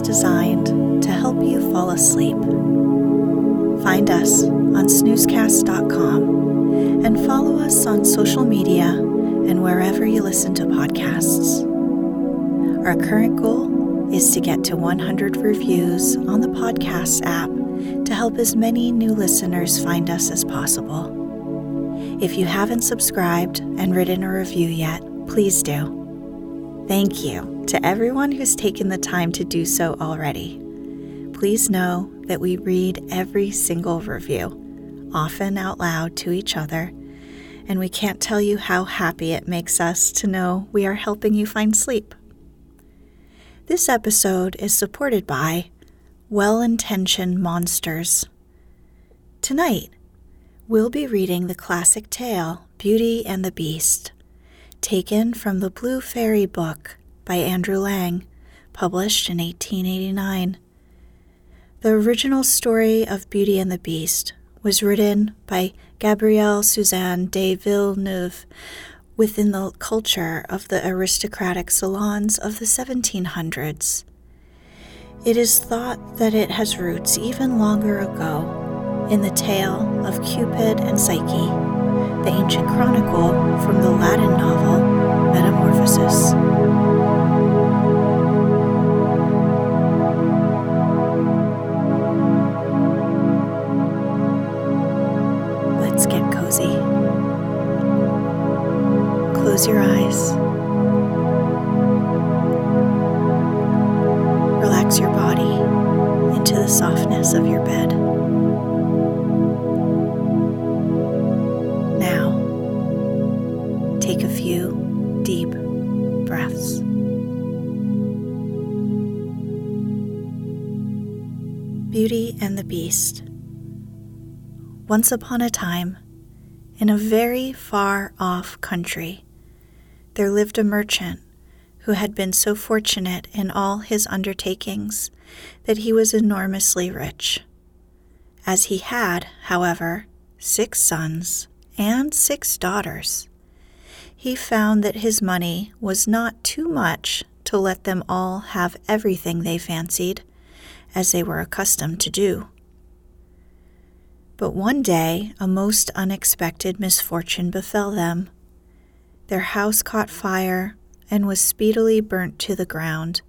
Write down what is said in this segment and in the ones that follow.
Designed to help you fall asleep. Find us on snoozecast.com and follow us on social media and wherever you listen to podcasts. Our current goal is to get to 100 reviews on the podcast app to help as many new listeners find us as possible. If you haven't subscribed and written a review yet, please do. Thank you to everyone who's taken the time to do so already. Please know that we read every single review, often out loud to each other, and we can't tell you how happy it makes us to know we are helping you find sleep. This episode is supported by Well Intentioned Monsters. Tonight, we'll be reading the classic tale Beauty and the Beast taken from the Blue Fairy book by Andrew Lang, published in 1889. The original story of Beauty and the Beast was written by Gabrielle Suzanne de Villeneuve within the culture of the aristocratic salons of the 1700s. It is thought that it has roots even longer ago in the tale of Cupid and Psyche the ancient chronicle from the Latin novel Metamorphosis. Close your eyes. Relax your body into the softness of your bed. Now, take a few deep breaths. Beauty and the Beast. Once upon a time, in a very far off country, there lived a merchant who had been so fortunate in all his undertakings that he was enormously rich. As he had, however, six sons and six daughters. He found that his money was not too much to let them all have everything they fancied, as they were accustomed to do. But one day a most unexpected misfortune befell them. Their house caught fire and was speedily burnt to the ground,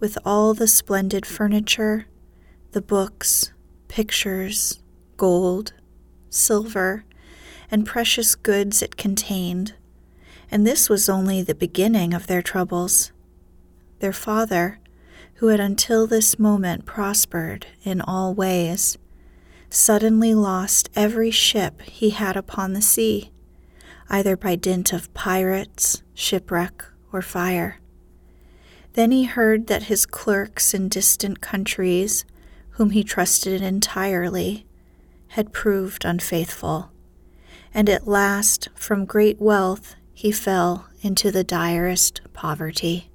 with all the splendid furniture, the books, pictures, gold, silver, and precious goods it contained. And this was only the beginning of their troubles. Their father, who had until this moment prospered in all ways, suddenly lost every ship he had upon the sea, either by dint of pirates, shipwreck, or fire. Then he heard that his clerks in distant countries, whom he trusted entirely, had proved unfaithful, and at last, from great wealth, he fell into the direst poverty.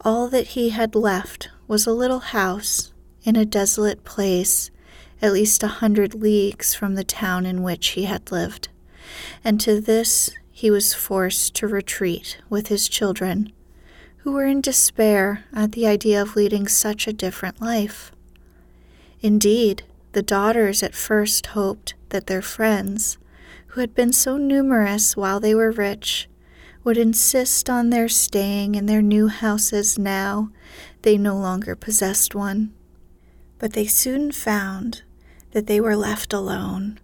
All that he had left was a little house in a desolate place, at least a hundred leagues from the town in which he had lived, and to this he was forced to retreat with his children, who were in despair at the idea of leading such a different life. Indeed, the daughters at first hoped that their friends, who had been so numerous while they were rich, would insist on their staying in their new houses now they no longer possessed one. But they soon found that they were left alone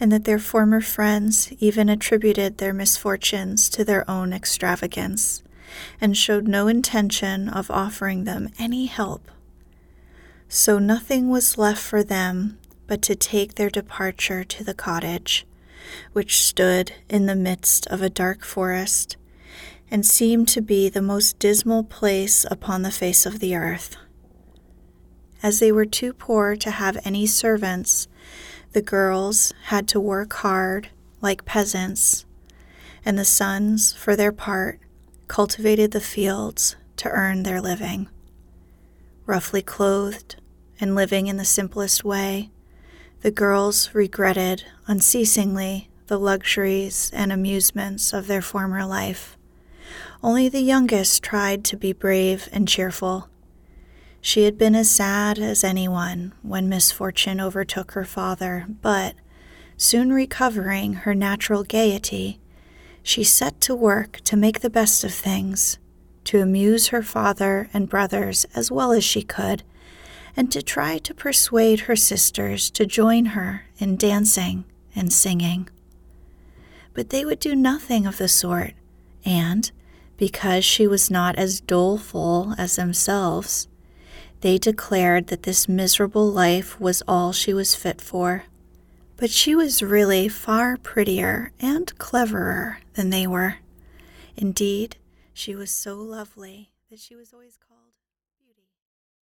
and that their former friends even attributed their misfortunes to their own extravagance, and showed no intention of offering them any help. So nothing was left for them but to take their departure to the cottage, which stood in the midst of a dark forest, and seemed to be the most dismal place upon the face of the earth. As they were too poor to have any servants, the girls had to work hard like peasants, and the sons, for their part, cultivated the fields to earn their living. Roughly clothed and living in the simplest way, the girls regretted unceasingly the luxuries and amusements of their former life. Only the youngest tried to be brave and cheerful she had been as sad as anyone when misfortune overtook her father, but, soon recovering her natural gaiety, she set to work to make the best of things, to amuse her father and brothers as well as she could, and to try to persuade her sisters to join her in dancing and singing. But they would do nothing of the sort, and, because she was not as doleful as themselves, they declared that this miserable life was all she was fit for. But she was really far prettier and cleverer than they were. Indeed, she was so lovely that she was always called.